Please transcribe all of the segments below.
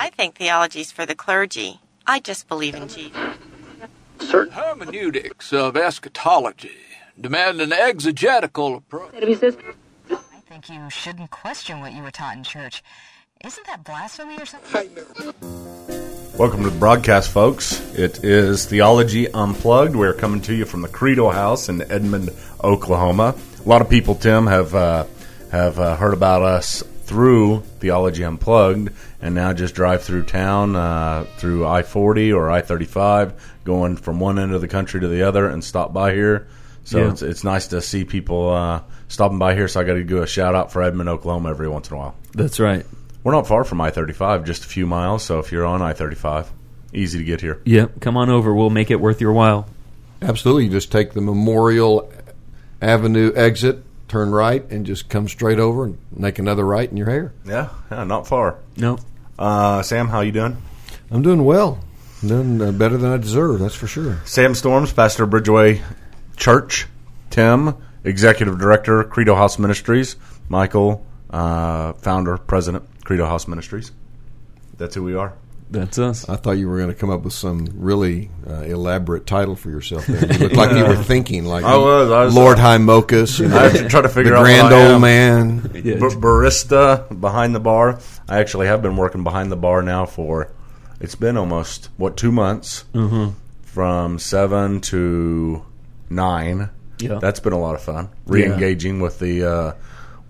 I think theology's for the clergy. I just believe in Jesus. Certain hermeneutics of eschatology demand an exegetical approach. I think you shouldn't question what you were taught in church. Isn't that blasphemy or something? Welcome to the broadcast, folks. It is Theology Unplugged. We're coming to you from the Credo House in Edmond, Oklahoma. A lot of people, Tim, have uh, have uh, heard about us through Theology Unplugged, and now just drive through town uh, through I forty or I thirty five, going from one end of the country to the other, and stop by here. So Yeah. it's it's nice to see people uh, stopping by here. So I got to do a shout out for Edmond, Oklahoma, every once in a while. That's right. We're not far from I thirty five, just a few miles. So if you're on I thirty five, easy to get here. Yep. Come on over. We'll make it worth your while. Absolutely. You just take the Memorial Avenue exit, turn right, and just come straight over and make another right in your hair. Yeah, yeah, not far. No. Uh, Sam, how you doing? I'm doing well. I'm doing uh, better than I deserve, that's for sure. Sam Storms, pastor of Bridgeway Church. Tim, executive director, Credo House Ministries. Michael, uh, founder, president, Credo House Ministries. That's who we are. That's us. I thought you were going to come up with some really uh, elaborate title for yourself. There. You looked like you were thinking, like I was, I was- Lord Hymochus, you know, I had to try to figure out the out grand old am. man. Yeah. Bar- barista behind the bar. I actually have been working behind the bar now for it's been almost what two months Mm-hmm. from seven to nine. Yeah. that's been a lot of fun. Re-engaging with the uh,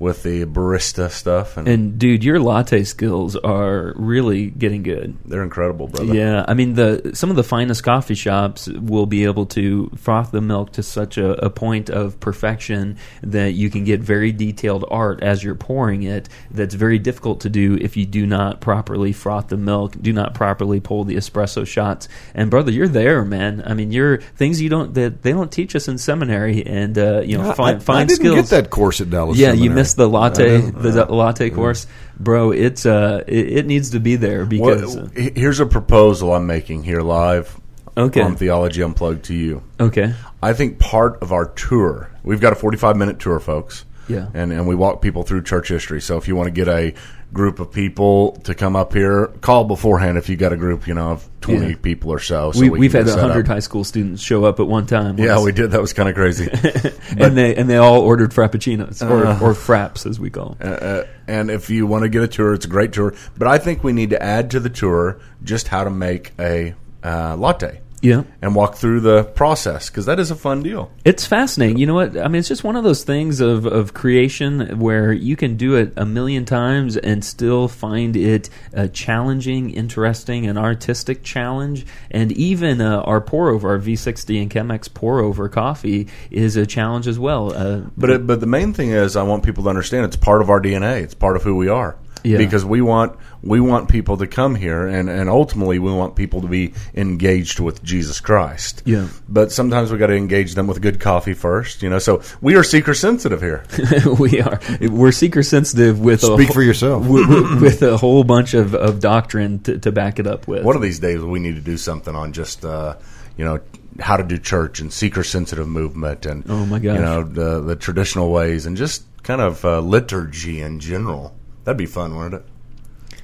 with the barista stuff, and, And dude, your latte skills are really getting good. they're incredible, brother. Yeah, I mean the some of the finest coffee shops will be able to froth the milk to such a, a point of perfection that you can get very detailed art as you're pouring it. That's very difficult to do if you do not properly froth the milk, do not properly pull the espresso shots. And brother, you're there, man. I mean, you're things you don't that they don't teach us in seminary, and uh, you know, I- fine, I, fine I didn't skills. get that course at Dallas. Yeah, you Seminary. The latte, the latte course, bro. It's uh, it, it needs to be there because Well, here's a proposal I'm making here live Okay. on Theology Unplugged to you. okay, I think part of our tour, we've got a 45 minute tour, folks. Yeah. And, and we walk people through church history. So if you want to get a group of people to come up here, call beforehand if you got a group, you know, of 20 Yeah. people or so. so we, we've had hundred high school students show up at one time. Yeah, we did. That was kind of crazy. and they and they all ordered frappuccinos or, Uh. or fraps as we call them. uh, and if you want to get a tour, it's a great tour. But I think we need to add to the tour just how to make a uh, latte Yeah, and walk through the process because that is a fun deal. it's fascinating. You know what? I mean, it's just one of those things of of creation where you can do it a million times and still find it uh, challenging, interesting, an artistic challenge. And even uh, our pour over, our V60 and Chemex pour over coffee is a challenge as well. Uh, But it, but the main thing is, I want people to understand it's part of our DNA. It's part of who we are. Yeah. Because we want we want people to come here, and, and ultimately we want people to be engaged with Jesus Christ. Yeah. But sometimes we got to engage them with good coffee first, you know. So we are seeker sensitive here. we are we're seeker sensitive with a Speak whole- for yourself. with, a whole bunch of, of doctrine to, to back it up with. One of these days we need to do something on just uh, you know how to do church and seeker sensitive movement and Oh, my gosh. you know the the traditional ways and just kind of uh, liturgy in general. That'd be fun, wouldn't it?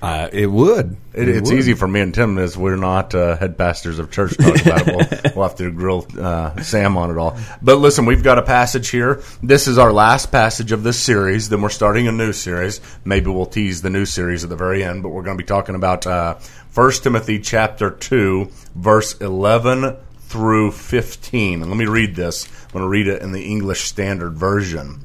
Uh, it would. It, it's would. easy for me and Tim as we're not uh, head pastors of church talk about it. We'll, we'll have to grill uh, Sam on it all. But listen, we've got a passage here. This is our last passage of this series. Then we're starting a new series. Maybe we'll tease the new series at the very end. But we're going to be talking about uh, 1 Timothy chapter two, verse eleven through fifteen. And let me read this. I'm going to read it in the English Standard Version.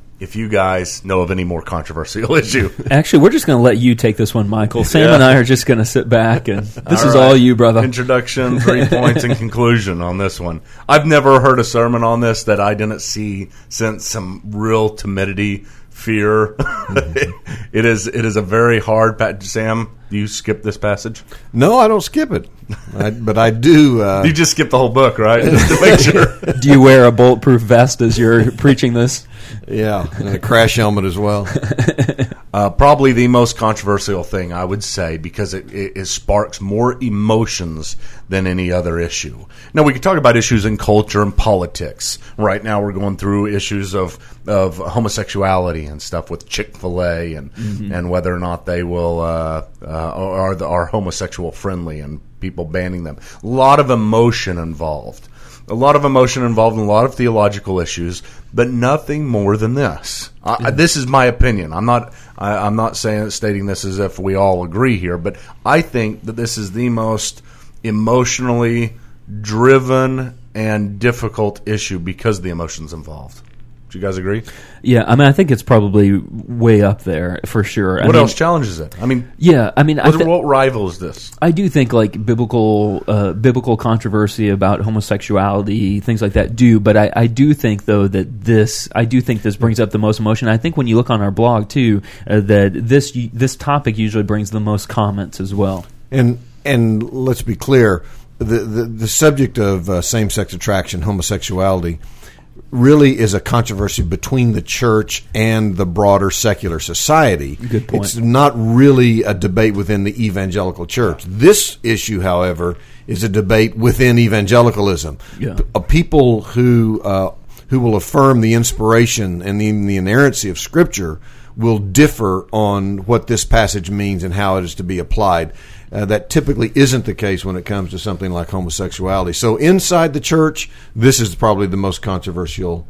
if you guys know of any more controversial issue. Actually, we're just going to let you take this one, Michael. Sam Yeah. and I are just going to sit back, and this All is right. all you, brother. Introduction, three points, and conclusion on this one. I've never heard a sermon on this that I didn't see sense some real timidity, fear. Mm-hmm. it is it is a very hard. pa- Sam, Do you skip this passage? No, I don't skip it, I, but I do. Uh, You just skip the whole book, right? Just to make sure. Do you wear a bulletproof vest as you're preaching this? yeah, and a crash helmet as well. Uh, probably the most controversial thing I would say because it, it, it sparks more emotions than any other issue. Now we could talk about issues in culture and politics. Right now we're going through issues of of homosexuality and stuff with Chick Fil A and and whether or not they will uh, uh, are the, are homosexual friendly and people banning them. A lot of emotion involved. A lot of emotion involved and a lot of theological issues, but nothing more than this. I, I- this is my opinion. I'm not. I, I'm not saying stating this as if we all agree here, but I think that this is the most emotionally driven and difficult issue because of the emotions involved. Do you guys agree? Yeah, I mean, I think it's probably way up there for sure. I What mean, else challenges it? I mean, Yeah, I mean, I, what, what rivals this? I do think like biblical uh, biblical controversy about homosexuality, things like that, do. But I, I do think though that this I do think this brings up the most emotion. I think when you look on our blog too, uh, that this this topic usually brings the most comments as well. And and let's be clear, the the, the subject of uh, same sex attraction, homosexuality, really is a controversy between the church and the broader secular society. Good point. It's not really a debate within the evangelical church. This issue, however, is a debate within evangelicalism. Yeah. Uh, people who uh, who will affirm the inspiration and even the inerrancy of Scripture will differ on what this passage means and how it is to be applied. Uh, that typically isn't the case when it comes to something like homosexuality. So, inside the church, this is probably the most controversial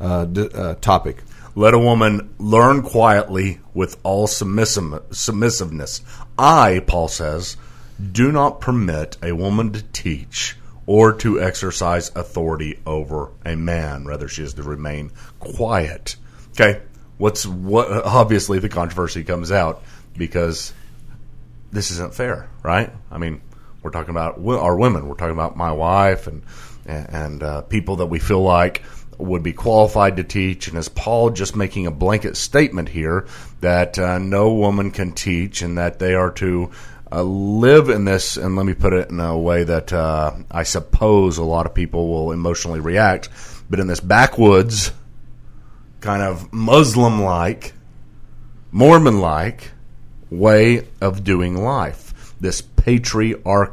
uh, d- uh, topic. Let a woman learn quietly with all submissive, submissiveness. I, Paul says, do not permit a woman to teach or to exercise authority over a man. Rather, she is to remain quiet. Okay, what's what? Obviously, the controversy comes out because this isn't fair, right? I mean, we're talking about our women. We're talking about my wife and and uh, people that we feel like would be qualified to teach. And is Paul just making a blanket statement here that uh, no woman can teach and that they are to uh, live in this? And let me put it in a way that uh, I suppose a lot of people will emotionally react, but in this backwoods kind of Muslim-like, Mormon-like way of doing life. This patriarch,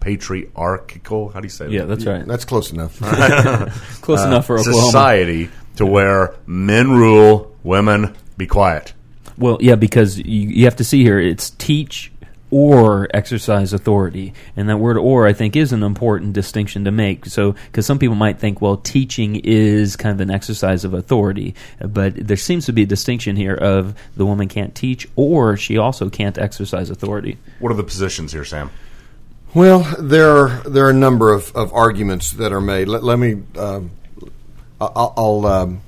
patriarchal. How do you say that? Yeah, that's right. That's close enough. Close enough for Oklahoma. society to where men rule, women be quiet. Well, yeah, because you, you have to see here it's teach or exercise authority, and that word "or" I think is an important distinction to make. So, because some people might think, well, teaching is kind of an exercise of authority, but there seems to be a distinction here of the woman can't teach or she also can't exercise authority. What are the positions here, Sam? Well, there are there are a number of, of arguments that are made. Let, let me um, I'll, I'll um,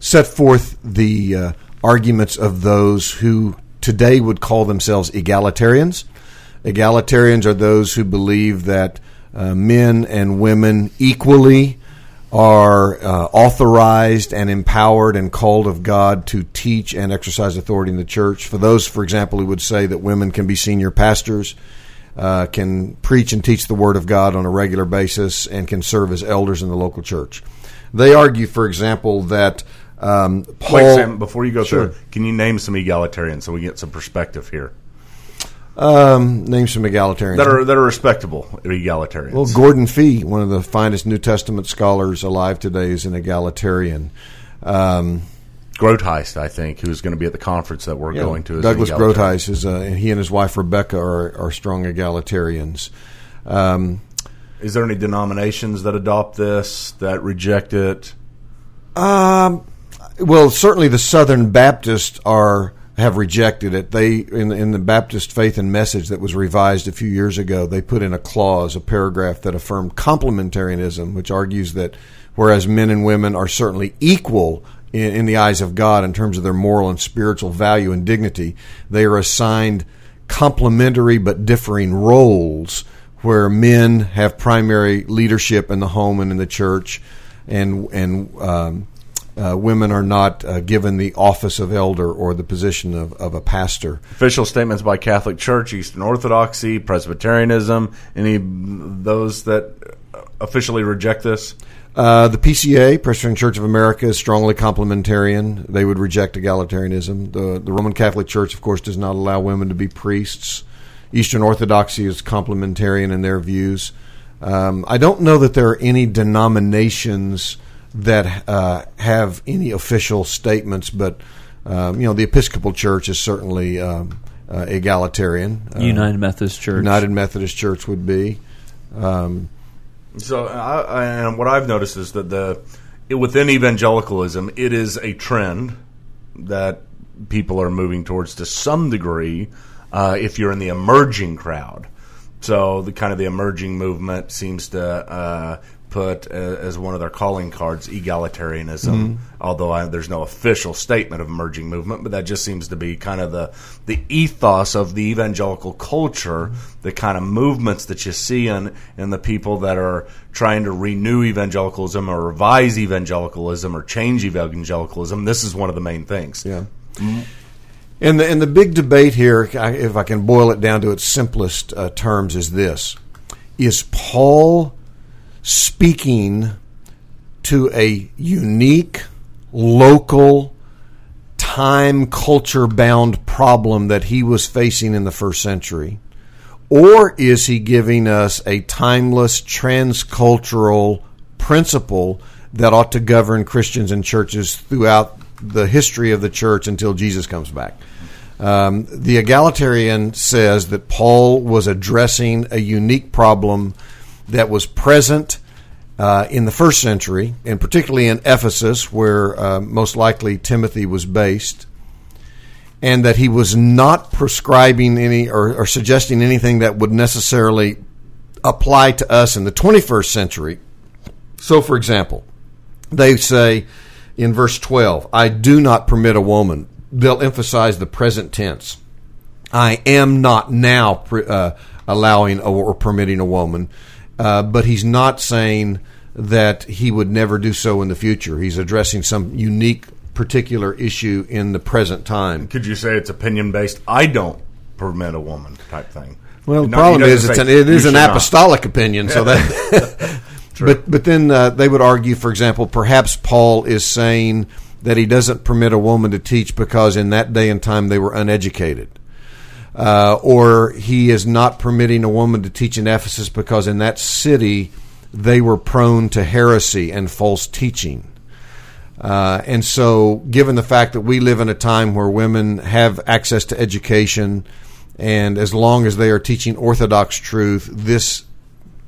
set forth the uh, arguments of those who today would call themselves egalitarians. Egalitarians are those who believe that uh, men and women equally are uh, authorized and empowered and called of God to teach and exercise authority in the church. For those, for example, who would say that women can be senior pastors, uh, can preach and teach the Word of God on a regular basis, and can serve as elders in the local church. They argue, for example, that um, Paul. Wait, Sam, before you go Sure. through, can you name some egalitarians so we get some perspective here Um, name some egalitarians. that are that are respectable egalitarians? Well, Gordon Fee, one of the finest New Testament scholars alive today, is an egalitarian. Um, Groothuis, I think, who's going to be at the conference that we're Yeah, going to. is Douglas. Groothuis is, uh, and he and his wife Rebecca are, are strong egalitarians. Um, Is there any denominations that adopt this that reject it? um, well, certainly the Southern Baptists are have rejected it. They in in the Baptist Faith and Message that was revised a few years ago, they put in a clause, a paragraph that affirmed complementarianism, which argues that whereas men and women are certainly equal in, in the eyes of God in terms of their moral and spiritual value and dignity, they are assigned complementary but differing roles where men have primary leadership in the home and in the church and and um, uh, women are not uh, given the office of elder or the position of, of a pastor. Official statements by Catholic Church, Eastern Orthodoxy, Presbyterianism. Any those that officially reject this? Uh, the PCA, Presbyterian Church of America, is strongly complementarian. They would reject egalitarianism. The, the Roman Catholic Church, of course, does not allow women to be priests. Eastern Orthodoxy is complementarian in their views. Um, I don't know that there are any denominations that uh, have any official statements, but um, you know the Episcopal Church is certainly um, uh, egalitarian. Uh, United Methodist Church. United Methodist Church would be. Um, so, I, and what I've noticed is that the within evangelicalism, it is a trend that people are moving towards to some degree. Uh, if you're in the emerging crowd, so the kind of the emerging movement seems to uh, put uh, as one of their calling cards egalitarianism. Mm-hmm. Although I, there's no official statement of emerging movement, but that just seems to be kind of the the ethos of the evangelical culture, mm-hmm. the kind of movements that you see in in the people that are trying to renew evangelicalism or revise evangelicalism or change evangelicalism. This is one of the main things. Yeah. Mm-hmm. And the and the big debate here, if I can boil it down to its simplest uh, terms, is this: Is Paul speaking to a unique, local, time culture bound problem that he was facing in the first century? Or is he giving us a timeless, transcultural principle that ought to govern Christians and churches throughout the history of the church until Jesus comes back? Um, the egalitarian says that Paul was addressing a unique problem that was present uh, in the first century, and particularly in Ephesus, where uh, most likely Timothy was based, and that he was not prescribing any or, or suggesting anything that would necessarily apply to us in the 21st century. So, for example, they say in verse 12, I do not permit a woman. They'll emphasize the present tense. I am not now uh, allowing or permitting a woman uh, but he's not saying that he would never do so in the future. He's addressing some unique, particular issue in the present time. Could you say it's opinion based? I don't permit a woman type thing. Well, the no, problem is it's an, it is an apostolic not. opinion, so that. but but then uh, they would argue, for example, perhaps Paul is saying that he doesn't permit a woman to teach because in that day and time they were uneducated uh, or he is not permitting a woman to teach in Ephesus because in that city they were prone to heresy and false teaching. Uh, and so, given the fact that we live in a time where women have access to education, and as long as they are teaching Orthodox truth, this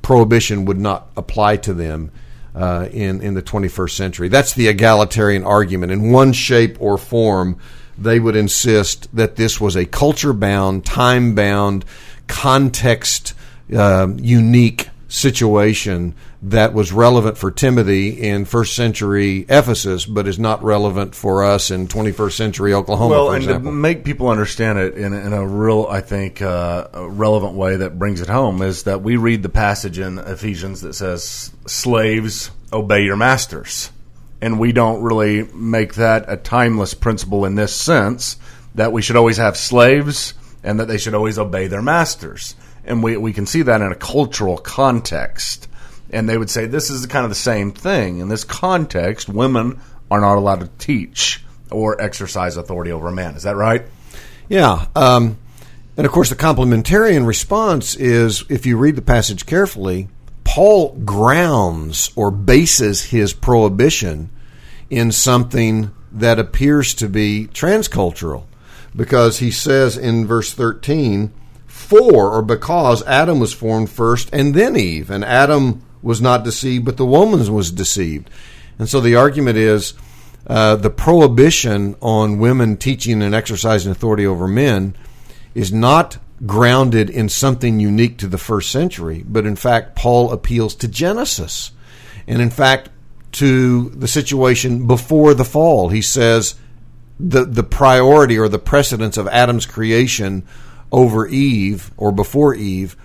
prohibition would not apply to them uh, in in the 21st century. That's the egalitarian argument in one shape or form they would insist that this was a culture bound, time bound, context uh, unique situation that was relevant for Timothy in first century Ephesus, but is not relevant for us in 21st century Oklahoma. Well, and example. to make people understand it in, in a real, I think, uh, relevant way that brings it home is that we read the passage in Ephesians that says, "Slaves, obey your masters." And we don't really make that a timeless principle in this sense that we should always have slaves and that they should always obey their masters. And we, we can see that in a cultural context. And they would say this is kind of the same thing. In this context, women are not allowed to teach or exercise authority over a man. Is that right? Yeah. Um, and of course, the complementarian response is if you read the passage carefully, Paul grounds or bases his prohibition in something that appears to be transcultural because he says in verse 13, for or because Adam was formed first and then Eve, and Adam was not deceived, but the woman was deceived. And so the argument is uh, the prohibition on women teaching and exercising authority over men is not grounded in something unique to the first century, but in fact, Paul appeals to Genesis. And in fact, to the situation before the fall. He says the, the priority or the precedence of Adam's creation over Eve or before Eve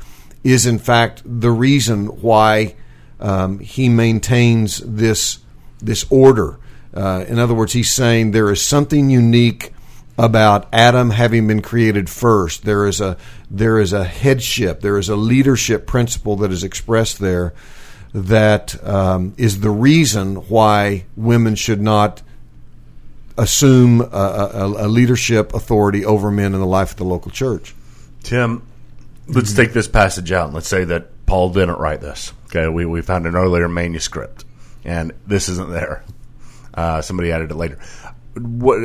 is, in fact, the reason why um, he maintains this, this order. Uh, in other words, he's saying there is something unique about Adam having been created first. There is a there is a headship, there is a leadership principle that is expressed there that um, is the reason why women should not assume a, a, a, leadership authority over men in the life of the local church. Tim, let's take this passage out and let's say that Paul didn't write this. Okay, we, we found an earlier manuscript, and this isn't there. Uh, somebody added it later. What,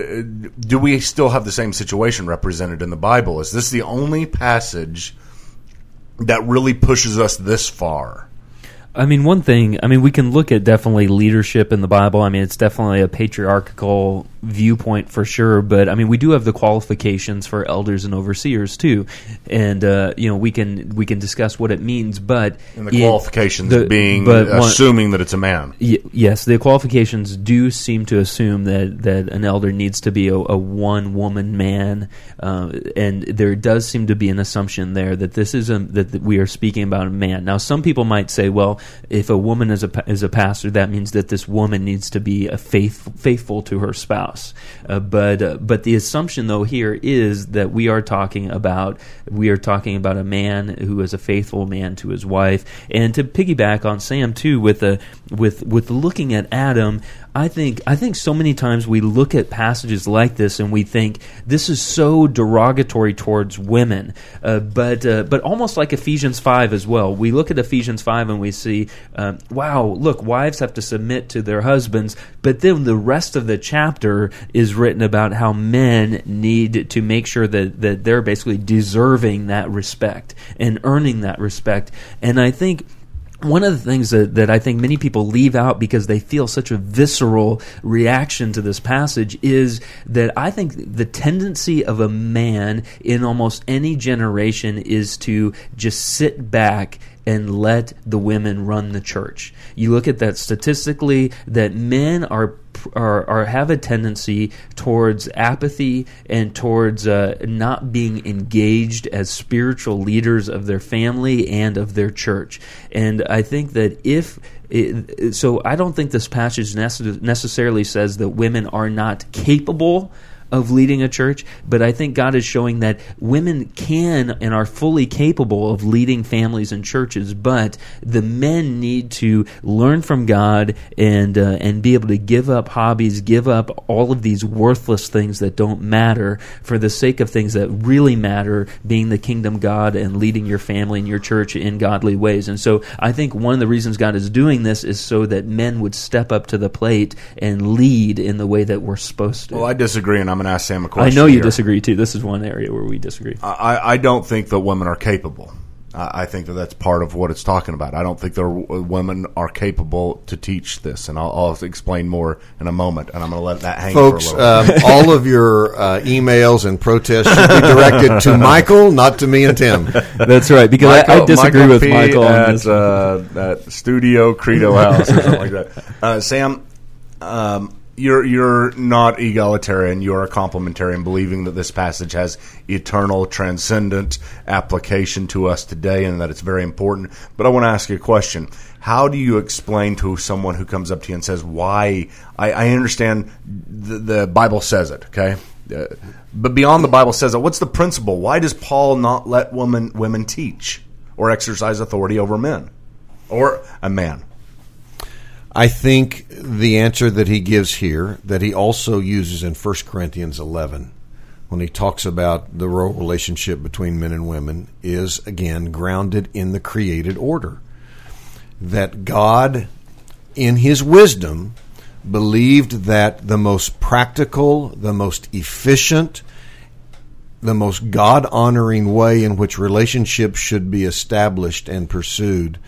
do we still have the same situation represented in the Bible? Is this the only passage that really pushes us this far? I mean, one thing, I mean, we can look at definitely leadership in the Bible. I mean, it's definitely a patriarchal viewpoint for sure, but I mean, we do have the qualifications for elders and overseers too, and uh, you know, we can we can discuss what it means. But and the qualifications the, being but assuming one, that it's a man. Y- yes, the qualifications do seem to assume that that an elder needs to be a, a one woman man, uh, and there does seem to be an assumption there that this is a that we are speaking about a man. Now, some people might say, well, if a woman is a is a pastor, that means that this woman needs to be a faith, faithful to her spouse spouse. Uh, but uh, but the assumption though here is that we are talking about we are talking about a man who is a faithful man to his wife. And to piggyback on Sam too with the with with looking at Adam, I think I think so many times we look at passages like this and we think this is so derogatory towards women, uh, but uh, but almost like Ephesians five as well. We look at Ephesians five and we see, uh, wow, look, wives have to submit to their husbands, but then the rest of the chapter is written about how men need to make sure that that they're basically deserving that respect and earning that respect, and I think one of the things that, that I think many people leave out because they feel such a visceral reaction to this passage is that I think the tendency of a man in almost any generation is to just sit back and let the women run the church. You look at that statistically that men are are, are have a tendency towards apathy and towards uh, not being engaged as spiritual leaders of their family and of their church. And I think that if it, so, I don't think this passage necessarily says that women are not capable of leading a church, but I think God is showing that women can and are fully capable of leading families and churches, but the men need to learn from God and uh, and be able to give up hobbies, give up all of these worthless things that don't matter for the sake of things that really matter, being the kingdom God and leading your family and your church in godly ways. And so I think one of the reasons God is doing this is so that men would step up to the plate and lead in the way that we're supposed to. Well, I disagree, and I'm going to ask Sam a question. I know you here. disagree too. This is one area where we disagree. I, I don't think that women are capable. I think that that's part of what it's talking about. I don't think the women are capable to teach this, and I'll, I'll, explain more in a moment. And I'm going to let that hang. Folks, um, all of your uh, emails and protests should be directed to Michael, not to me and Tim. That's right, because Michael, I, I, disagree Michael with P Michael at, on this. Uh, at Studio Credo House or something like that. Uh, Sam, um, you're you're not egalitarian. You're a complementarian, believing that this passage has eternal, transcendent application to us today, and that it's very important. But I want to ask you a question: How do you explain to someone who comes up to you and says, "Why?" I, I understand the, the, Bible says it, okay, uh, but beyond the Bible says it, what's the principle? Why does Paul not let women women teach or exercise authority over men or a man? I think the answer that he gives here, that he also uses in 1 Corinthians 11, when he talks about the role relationship between men and women, is again grounded in the created order. That God, in his wisdom, believed that the most practical, the most efficient, the most God honoring way in which relationships should be established and pursued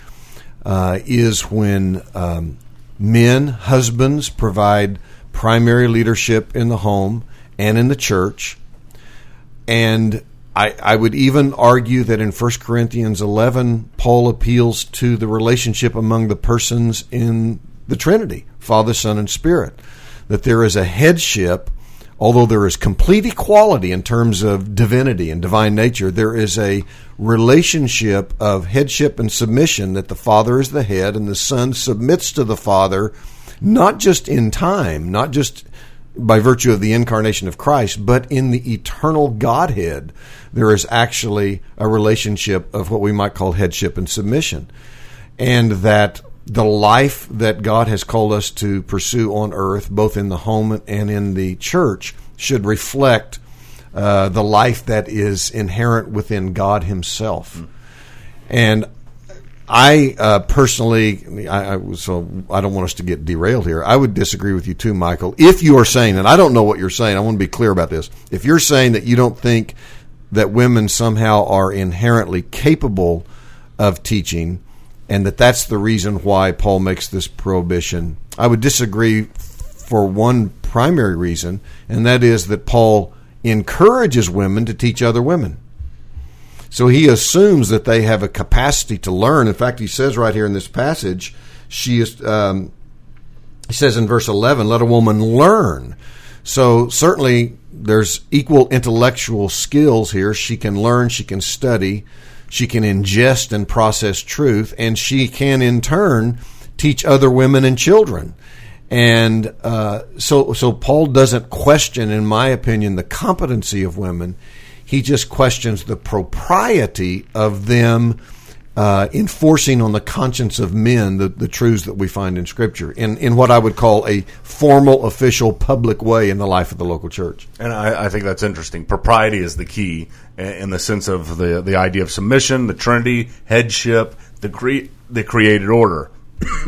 uh, is when um, men, husbands, provide primary leadership in the home and in the church. And I, I, would even argue that in 1 Corinthians 11, Paul appeals to the relationship among the persons in the Trinity Father, Son, and Spirit. That there is a headship, although there is complete equality in terms of divinity and divine nature, there is a relationship of headship and submission that the Father is the head and the Son submits to the Father not just in time, not just by virtue of the incarnation of Christ, but in the eternal Godhead, there is actually a relationship of what we might call headship and submission. And that the life that God has called us to pursue on earth, both in the home and in the church, should reflect uh, the life that is inherent within God Himself. Mm. And I uh, personally, I, I, so I don't want us to get derailed here. I would disagree with you too, Michael. If you are saying, and I don't know what you're saying, I want to be clear about this. If you're saying that you don't think that women somehow are inherently capable of teaching, and that that's the reason why Paul makes this prohibition, I would disagree for one primary reason, and that is that Paul encourages women to teach other women. So he assumes that they have a capacity to learn. In fact, he says right here in this passage, she is. Um, he says in verse eleven, "Let a woman learn." So certainly there's equal intellectual skills here. She can learn, she can study, she can ingest and process truth, and she can in turn teach other women and children. And uh, so, so Paul doesn't question, in my opinion, the competency of women. He just questions the propriety of them uh, enforcing on the conscience of men the, the truths that we find in Scripture in, in what I would call a formal, official, public way in the life of the local church. And I, I think that's interesting. Propriety is the key in the sense of the, the idea of submission, the Trinity, headship, the, cre- the created order.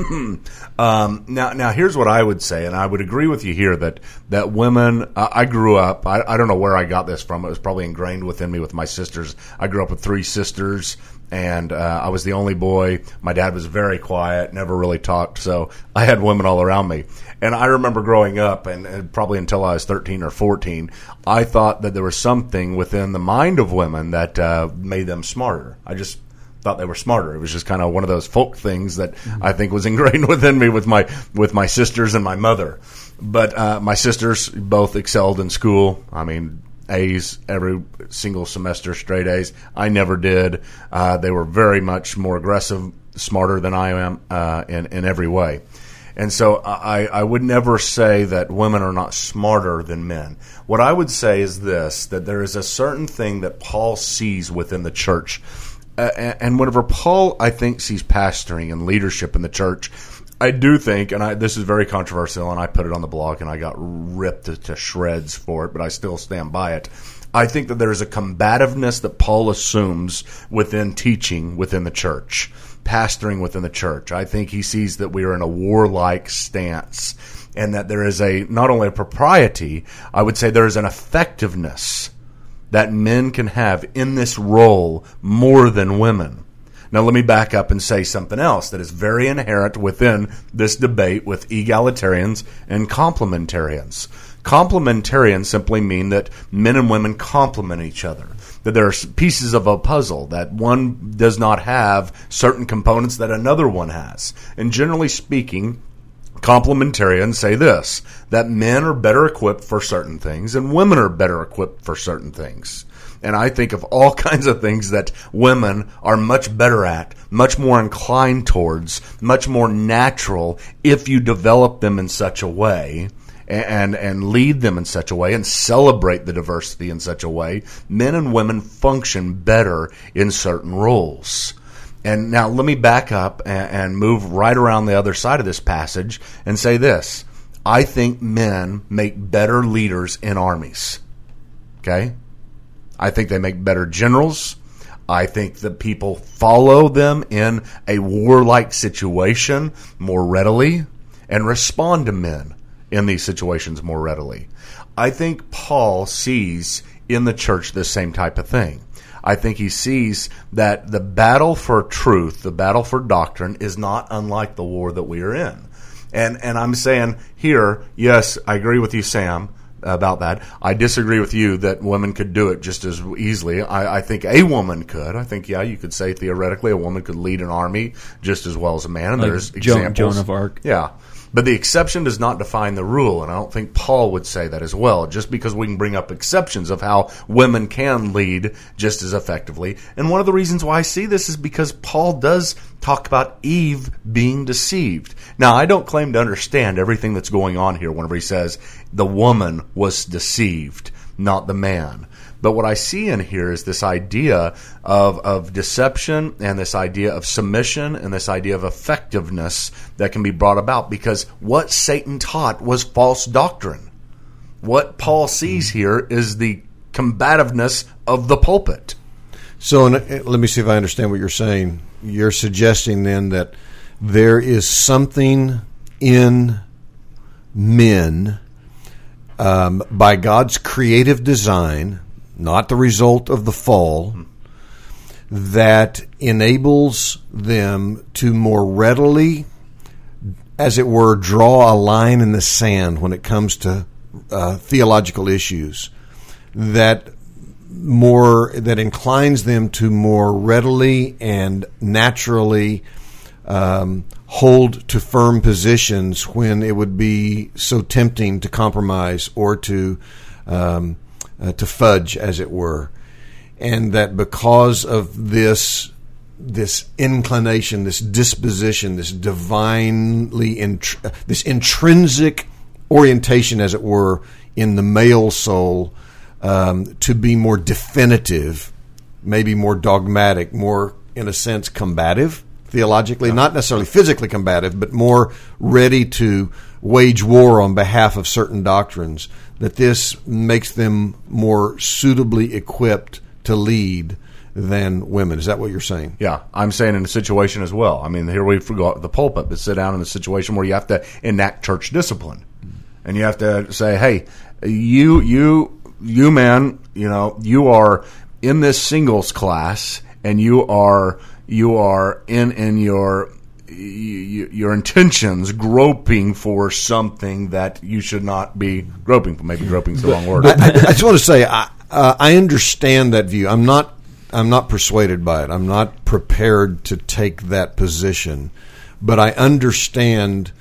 um, now, now here's what I would say, and I would agree with you here that that women. Uh, I grew up. I, I, don't know where I got this from. It was probably ingrained within me with my sisters. I grew up with three sisters, and uh, I was the only boy. My dad was very quiet, never really talked, so I had women all around me. And I remember growing up, and, and probably until I was 13 or 14, I thought that there was something within the mind of women that uh, made them smarter. I just thought they were smarter. It was just kind of one of those folk things that mm-hmm. I think was ingrained within me with my with my sisters and my mother. But uh, my sisters both excelled in school. I mean, A's every single semester, straight A's. I never did. Uh, they were very much more aggressive, smarter than I am uh, in in every way. And so I, I would never say that women are not smarter than men. What I would say is this that there is a certain thing that Paul sees within the church uh, and whenever Paul, I think, sees pastoring and leadership in the church, I do think, and I, this is very controversial, and I put it on the blog, and I got ripped to, to shreds for it, but I still stand by it. I think that there is a combativeness that Paul assumes within teaching within the church, pastoring within the church. I think he sees that we are in a warlike stance, and that there is a not only a propriety, I would say there is an effectiveness that men can have in this role more than women. Now, let me back up and say something else that is very inherent within this debate with egalitarians and complementarians. Complementarians simply mean that men and women complement each other. That there are pieces of a puzzle that one does not have certain components that another one has. And generally speaking, complementarians say this that men are better equipped for certain things and women are better equipped for certain things. And I think of all kinds of things that women are much better at, much more inclined towards, much more natural if you develop them in such a way and and lead them in such a way and celebrate the diversity in such a way. Men and women function better in certain roles. And now let me back up and, and move right around the other side of this passage and say this. I think men make better leaders in armies. Okay? I think they make better generals. I think that people follow them in a warlike situation more readily and respond to men in these situations more readily. I think Paul sees in the church the same type of thing. I think he sees that the battle for truth, the battle for doctrine, is not unlike the war that we are in. And and I'm saying here, yes, I agree with you, Sam, about that. I disagree with you that women could do it just as easily. I, I think a woman could. I think yeah, you could say theoretically a woman could lead an army just as well as a man. And like there's Joan, examples. Joan of Arc. Yeah. But the exception does not define the rule, and I don't think Paul would say that as well. Just because we can bring up exceptions of how women can lead just as effectively. And one of the reasons why I see this is because Paul does talk about Eve being deceived. Now, I don't claim to understand everything that's going on here whenever he says the woman was deceived, not the man. But what I see in here is this idea of, of deception and this idea of submission and this idea of effectiveness that can be brought about because what Satan taught was false doctrine. What Paul sees here is the combativeness of the pulpit. So uh, let me see if I understand what you're saying. You're suggesting then that there is something in men um, by God's creative design not the result of the fall, that enables them to more readily, as it were, draw a line in the sand when it comes to uh, theological issues. That more that inclines them to more readily and naturally um, hold to firm positions when it would be so tempting to compromise or to um, uh, to fudge, as it were, and that because of this this inclination, this disposition, this divinely int- this intrinsic orientation, as it were, in the male soul, um, to be more definitive, maybe more dogmatic, more in a sense combative theologically, not necessarily physically combative, but more ready to wage war on behalf of certain doctrines that this makes them more suitably equipped to lead than women. Is that what you're saying? Yeah, I'm saying in a situation as well. I mean, here we forgot the pulpit, but sit down in a situation where you have to enact church discipline, and you have to say, "Hey, you, you, you, man, you know, you are in this singles class, and you are, you are in in your your intentions groping for something that you should not be groping for. Maybe groping is the wrong word. I, I, I just want to say I, uh, I understand that view. I'm not I'm not persuaded by it. I'm not prepared to take that position, but I understand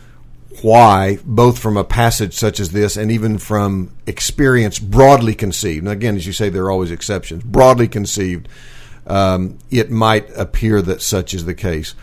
why, both from a passage such as this and even from experience broadly conceived. And again, as you say, there are always exceptions. Broadly conceived, um, it might appear that such is the case.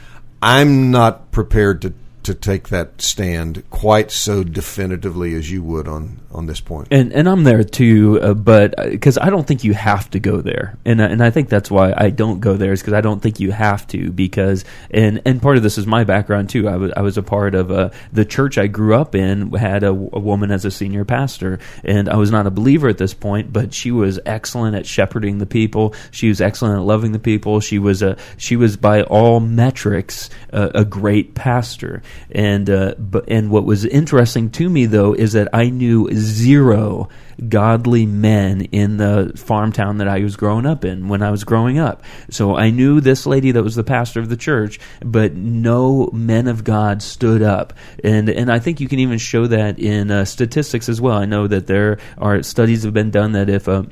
I'm not prepared to to take that stand quite so definitively as you would on on this point. And and I'm there too, uh, but because uh, I don't think you have to go there, and uh, and I think that's why I don't go there is because I don't think you have to because and and part of this is my background too. I was I was a part of uh, the church I grew up in had a, a, woman as a senior pastor, and I was not a believer at this point, but she was excellent at shepherding the people. She was excellent at loving the people. She was a she was by all metrics a, great pastor and uh, but and what was interesting to me though is that I knew zero godly men in the farm town that I was growing up in when I was growing up. So I knew this lady that was the pastor of the church, but no men of God stood up. And and I think you can even show that in uh, statistics as well. I know that there are studies have been done that if a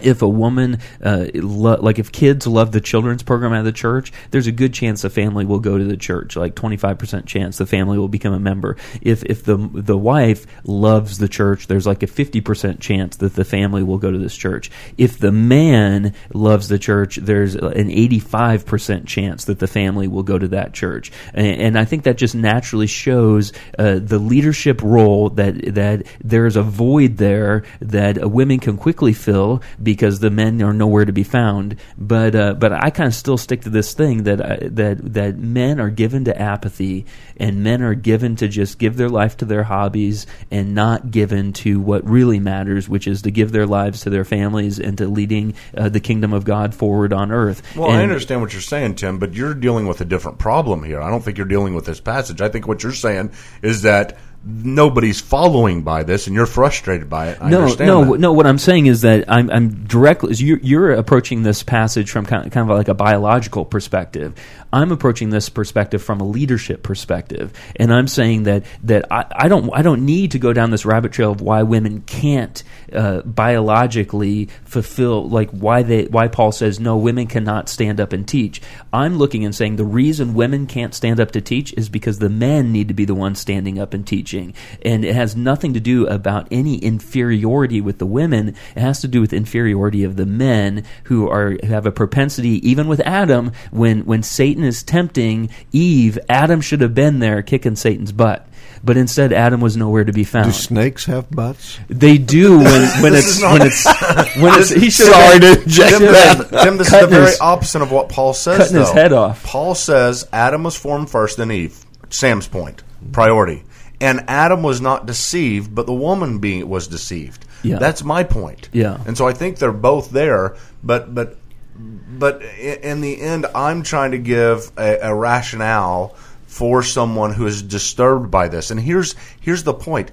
if a woman uh, lo- like if kids love the children's program at the church there's a good chance the family will go to the church like 25% chance the family will become a member. If if the the wife loves the church there's like a 50% chance that the family will go to this church. If the man loves the church there's an 85% chance that the family will go to that church. And, and I think that just naturally shows uh, the leadership role that that there's a void there that a women can quickly fill because the men are nowhere to be found. But uh, but I kind of still stick to this thing that uh, that that men are given to apathy and men are given to just give their life to their hobbies and not given to what really matters, which is to give their lives to their families and to leading uh, the kingdom of God forward on earth. Well, and, I understand what you're saying, Tim, but you're dealing with a different problem here. I don't think you're dealing with this passage. I think what you're saying is that nobody's following by this, and you're frustrated by it. I no, understand no, that. no. What I'm saying is that I'm, I'm directly. You're, you're approaching this passage from kind of, kind of like a biological perspective. I'm approaching this perspective from a leadership perspective, and I'm saying that that I, I don't I don't need to go down this rabbit trail of why women can't uh, biologically fulfill like why they why Paul says no women cannot stand up and teach. I'm looking and saying the reason women can't stand up to teach is because the men need to be the ones standing up and teaching, and it has nothing to do about any inferiority with the women. It has to do with inferiority of the men who are who have a propensity, even with Adam, when when Satan is tempting Eve, Adam should have been there kicking Satan's butt. But instead, Adam was nowhere to be found. Do snakes have butts? They do when, when it's when it's when it's he should Sorry have to been- inject should Tim, have this, been Tim, this is the very his- opposite of what Paul says. cutting his head off. Paul says Adam was formed first, then Eve. Sam's point, priority, and Adam was not deceived, but the woman being was deceived. Yeah. That's my point. Yeah. and so I think they're both there, but but but in the end, I'm trying to give a, a rationale for someone who is disturbed by this. And here's here's the point.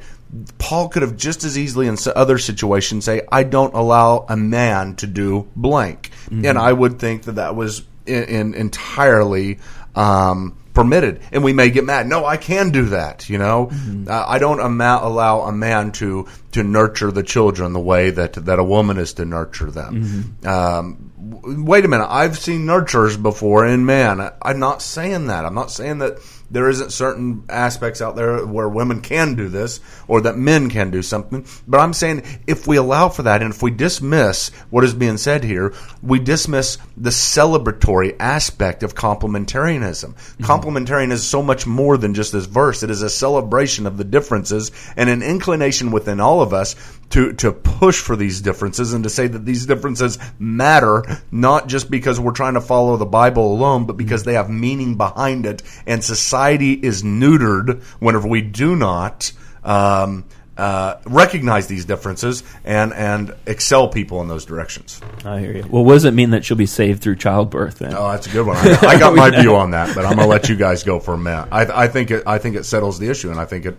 Paul could have just as easily in other situations say, "I don't allow a man to do blank," and I would think that that was in, in entirely um, permitted. And we may get mad. No, I can do that. You know, uh, I don't ama- allow a man to to nurture the children the way that that a woman is to nurture them. Um, w- wait a minute, I've seen nurturers before in man. I, I'm not saying that. I'm not saying that there isn't certain aspects out there where women can do this or that men can do something. But I'm saying if we allow for that and if we dismiss what is being said here, we dismiss the celebratory aspect of complementarianism. Mm-hmm. Complementarianism is so much more than just this verse. It is a celebration of the differences and an inclination within all of us to, to push for these differences and to say that these differences matter, not just because we're trying to follow the Bible alone, but because they have meaning behind it. And society is neutered whenever we do not um, uh, recognize these differences and, and excel people in those directions. I hear you. Well, what does it mean that she'll be saved through childbirth? Then? Oh, that's a good one. I, I got my view on that, but I'm going to let you guys go for a minute. I, I think it, I think it settles the issue, and I think it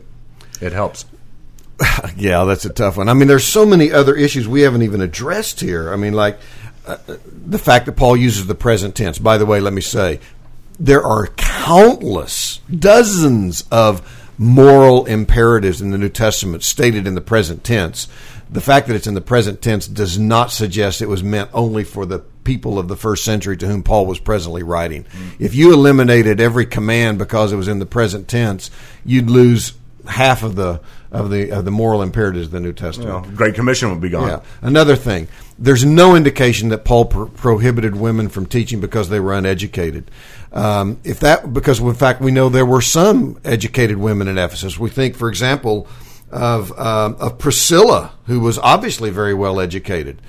it helps. Yeah, that's a tough one. I mean, there's so many other issues we haven't even addressed here. I mean, like uh, the fact that Paul uses the present tense. By the way, let me say there are countless, dozens of moral imperatives in the New Testament stated in the present tense. The fact that it's in the present tense does not suggest it was meant only for the people of the first century to whom Paul was presently writing. If you eliminated every command because it was in the present tense, you'd lose half of the of the of the moral imperatives of the New Testament. Great Commission would be gone. Yeah. Another thing, there's no indication that Paul pro- prohibited women from teaching because they were uneducated. Um, if that, because in fact we know there were some educated women in Ephesus. We think, for example, of um, of Priscilla, who was obviously very well educated.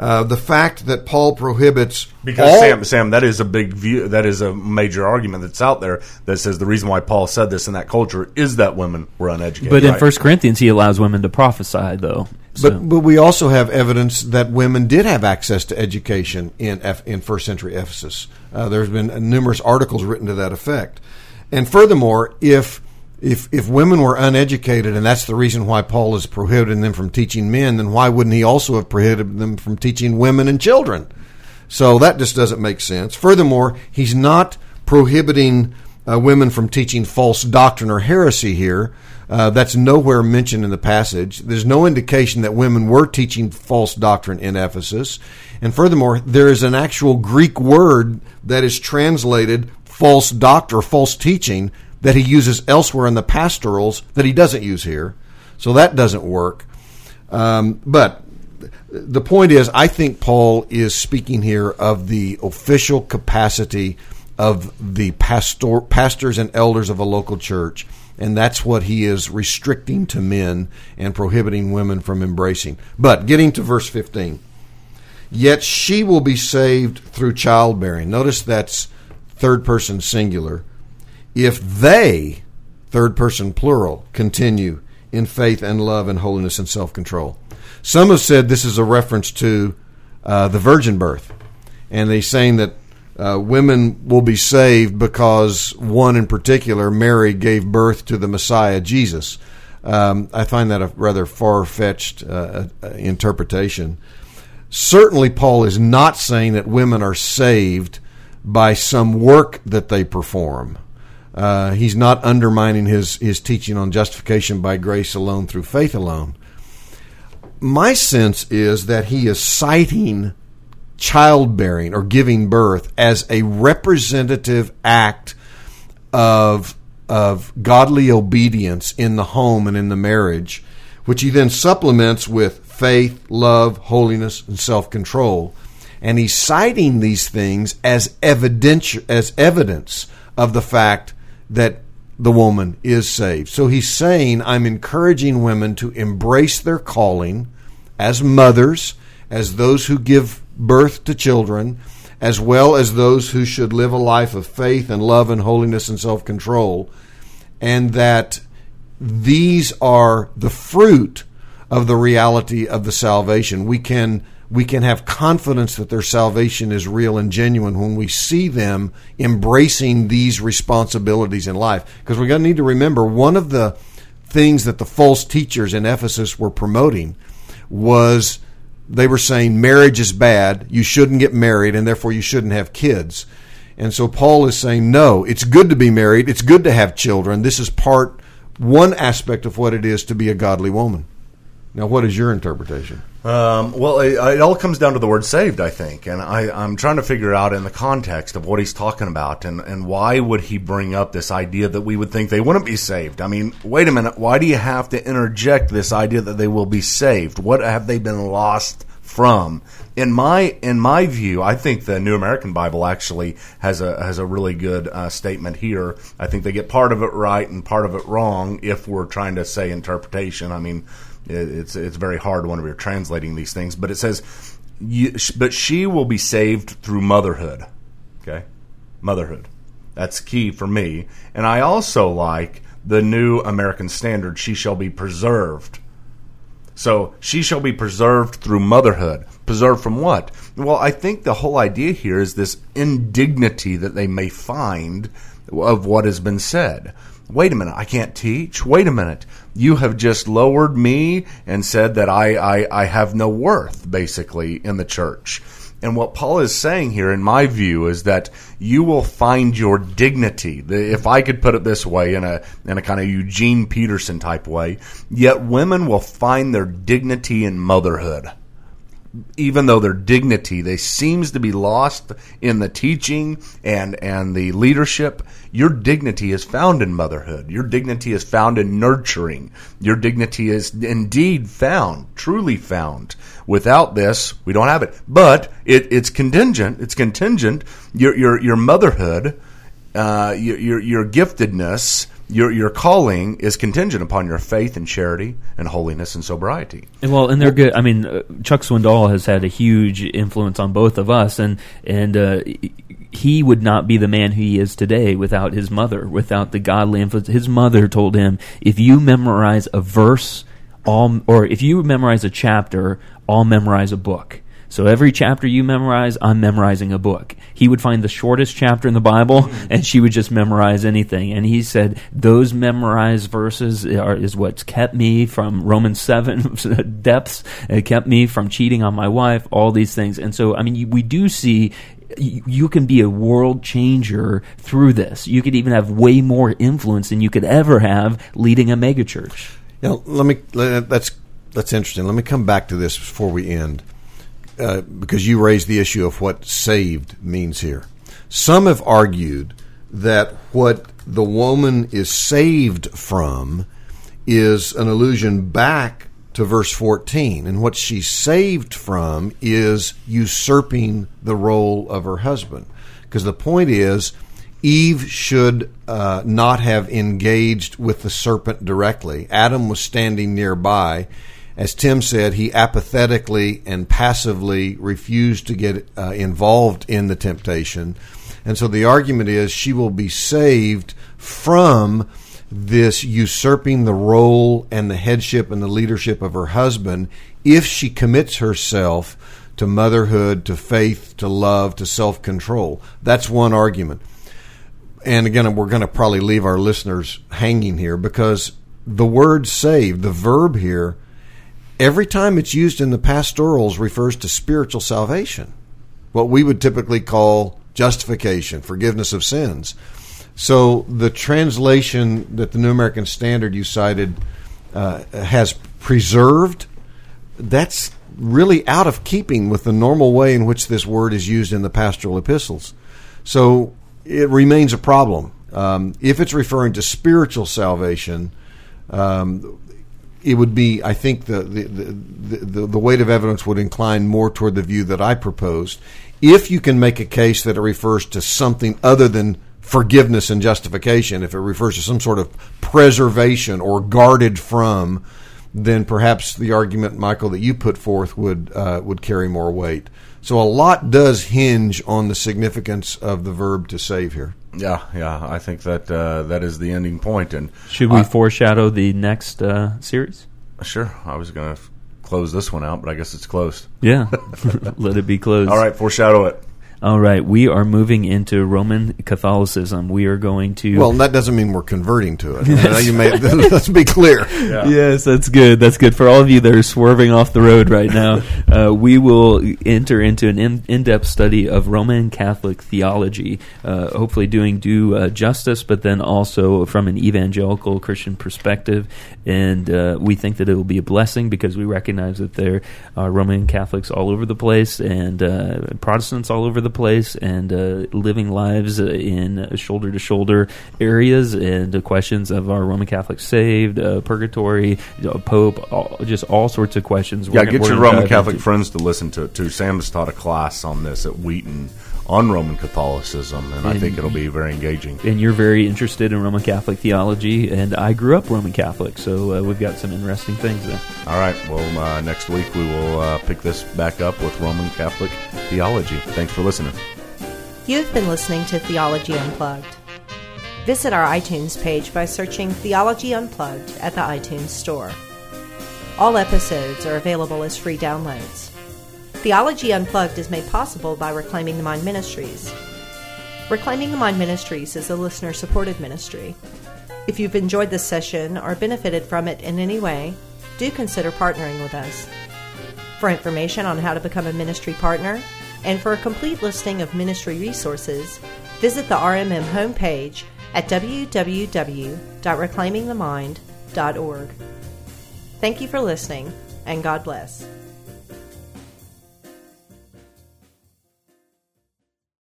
Uh, the fact that Paul prohibits Because all- Sam, Sam, that is a big view. That is a major argument that's out there that says the reason why Paul said this in that culture is that women were uneducated. But in right? First Corinthians, he allows women to prophesy, though. So- But but we also have evidence that women did have access to education in F, in first century Ephesus. Uh, there's been numerous articles written to that effect. And furthermore, if if if women were uneducated and that's the reason why Paul is prohibiting them from teaching men, then why wouldn't he also have prohibited them from teaching women and children? So that just doesn't make sense. Furthermore, he's not prohibiting uh, women from teaching false doctrine or heresy here. Uh, that's nowhere mentioned in the passage. There's no indication that women were teaching false doctrine in Ephesus. And furthermore, there is an actual Greek word that is translated false doctrine or false teaching that he uses elsewhere in the pastorals that he doesn't use here. So that doesn't work. Um, but the point is, I think Paul is speaking here of the official capacity of the pastor, pastors and elders of a local church, and that's what he is restricting to men and prohibiting women from embracing. But getting to verse 15, yet she will be saved through childbearing. Notice that's third person singular. If they, third person plural, continue in faith and love and holiness and self control. Some have said this is a reference to uh, the virgin birth, and they're saying that uh, women will be saved because one in particular, Mary, gave birth to the Messiah, Jesus. Um, I find that a rather far fetched uh, uh, interpretation. Certainly, Paul is not saying that women are saved by some work that they perform. Uh, he's not undermining his, his teaching on justification by grace alone through faith alone. My sense is that he is citing childbearing or giving birth as a representative act of of godly obedience in the home and in the marriage, which he then supplements with faith, love, holiness, and self control. And he's citing these things as evidence, as evidence of the fact that the woman is saved. So he's saying, I'm encouraging women to embrace their calling as mothers, as those who give birth to children, as well as those who should live a life of faith and love and holiness and self control, and that these are the fruit of the reality of the salvation. We can we can have confidence that their salvation is real and genuine when we see them embracing these responsibilities in life. Because we're going to need to remember one of the things that the false teachers in Ephesus were promoting was they were saying marriage is bad, you shouldn't get married, and therefore you shouldn't have kids. And so Paul is saying, no, it's good to be married, it's good to have children. This is part, one aspect of what it is to be a godly woman. Now, what is your interpretation? Um, well, it, it, all comes down to the word saved, I think. And I, am trying to figure out in the context of what he's talking about and, and why would he bring up this idea that we would think they wouldn't be saved? I mean, wait a minute. Why do you have to interject this idea that they will be saved? What have they been lost from? In my in my view, I think the New American Bible actually has a has a really good uh, statement here. I think they get part of it right and part of it wrong if we're trying to say interpretation. I mean, it's it's very hard when we're translating these things, but it says, "But she will be saved through motherhood." Okay, motherhood. That's key for me, and I also like the New American Standard. She shall be preserved. So she shall be preserved through motherhood. Preserved from what? Well, I think the whole idea here is this indignity that they may find of what has been said. Wait a minute, I can't teach. Wait a minute, you have just lowered me and said that I, I, I have no worth, basically, in the church. And what Paul is saying here, in my view, is that you will find your dignity. If I could put it this way, in a in a kind of Eugene Peterson type way, yet women will find their dignity in motherhood even though their dignity they seems to be lost in the teaching and and the leadership your dignity is found in motherhood. Your dignity is found in nurturing. Your dignity is indeed found truly found. Without this we don't have it. But it, it's contingent it's contingent. Your your your motherhood uh, your, your giftedness your your calling is contingent upon your faith and charity and holiness and sobriety. And well, and they're good. I mean, uh, Chuck Swindoll has had a huge influence on both of us, and and uh, he would not be the man who he is today without his mother, without the godly influence. His mother told him, if you memorize a verse, all or if you memorize a chapter, I'll memorize a book. So every chapter you memorize, I'm memorizing a book. He would find the shortest chapter in the Bible, mm-hmm. and she would just memorize anything. And he said those memorized verses are, is what's kept me from Romans 7 depths. It kept me from cheating on my wife, all these things. And so, I mean, we do see you can be a world changer through this. You could even have way more influence than you could ever have leading a megachurch. Let me. That's that's interesting. Let me come back to this before we end. Uh, because you raised the issue of what saved means here. Some have argued that what the woman is saved from is an allusion back to verse 14. And what she's saved from is usurping the role of her husband. Because the point is, Eve should uh, not have engaged with the serpent directly. Adam was standing nearby as Tim said, he apathetically and passively refused to get uh, involved in the temptation. And so the argument is she will be saved from this usurping the role and the headship and the leadership of her husband if she commits herself to motherhood, to faith, to love, to self control. That's one argument. And again, we're going to probably leave our listeners hanging here because the word saved, the verb here, every time it's used in the pastorals refers to spiritual salvation, what we would typically call justification, forgiveness of sins. So the translation that the New American Standard you cited uh, has preserved, that's really out of keeping with the normal way in which this word is used in the pastoral epistles. So it remains a problem. Um, if it's referring to spiritual salvation, um, it would be, I think, the the, the, the, the weight of evidence would incline more toward the view that I proposed. If you can make a case that it refers to something other than forgiveness and justification, if it refers to some sort of preservation or guarded from, then perhaps the argument, Michael, that you put forth would uh, would carry more weight. So a lot does hinge on the significance of the verb to save here. Yeah, yeah, I think that uh, that is the ending point. And Should we I- foreshadow the next uh, series? Sure, I was going to close this one out, but I guess it's closed. Yeah, let it be closed. All right, foreshadow it. All right, we are moving into Roman Catholicism. We are going to Well, that doesn't mean we're converting to it. You may, let's be clear. Yes, that's good. That's good for all of you that are swerving off the road right now. uh, we will enter into an in- in-depth study of Roman Catholic theology, uh, hopefully doing due uh, justice, but then also from an evangelical Christian perspective. And uh, we think that it will be a blessing because we recognize that there are Roman Catholics all over the place and uh, Protestants all over the place and uh, living lives uh, in shoulder to shoulder areas and uh, questions of our Roman Catholics saved, uh, purgatory, Pope, all, just all sorts of questions. Yeah, We're- get we're your Roman Catholic into. friends to listen to it too. Sam has taught a class on this at Wheaton on Roman Catholicism, and I think it'll be very engaging. And you're very interested in Roman Catholic theology, and I grew up Roman Catholic, so uh, we've got some interesting things there. All right, well, uh, next week we will uh, pick this back up with Roman Catholic theology. Thanks for listening. You've been listening to Theology Unplugged. Visit our iTunes page by searching Theology Unplugged at the iTunes Store. All episodes are available as free downloads. Theology Unplugged is made possible by Reclaiming the Mind Ministries. Reclaiming the Mind Ministries is a listener supported ministry. If you've enjoyed this session or benefited from it in any way, do consider partnering with us. For information on how to become a ministry partner and for a complete listing of ministry resources, visit the RMM homepage at www.reclaimingthemind.org. Thank you for listening, and God bless.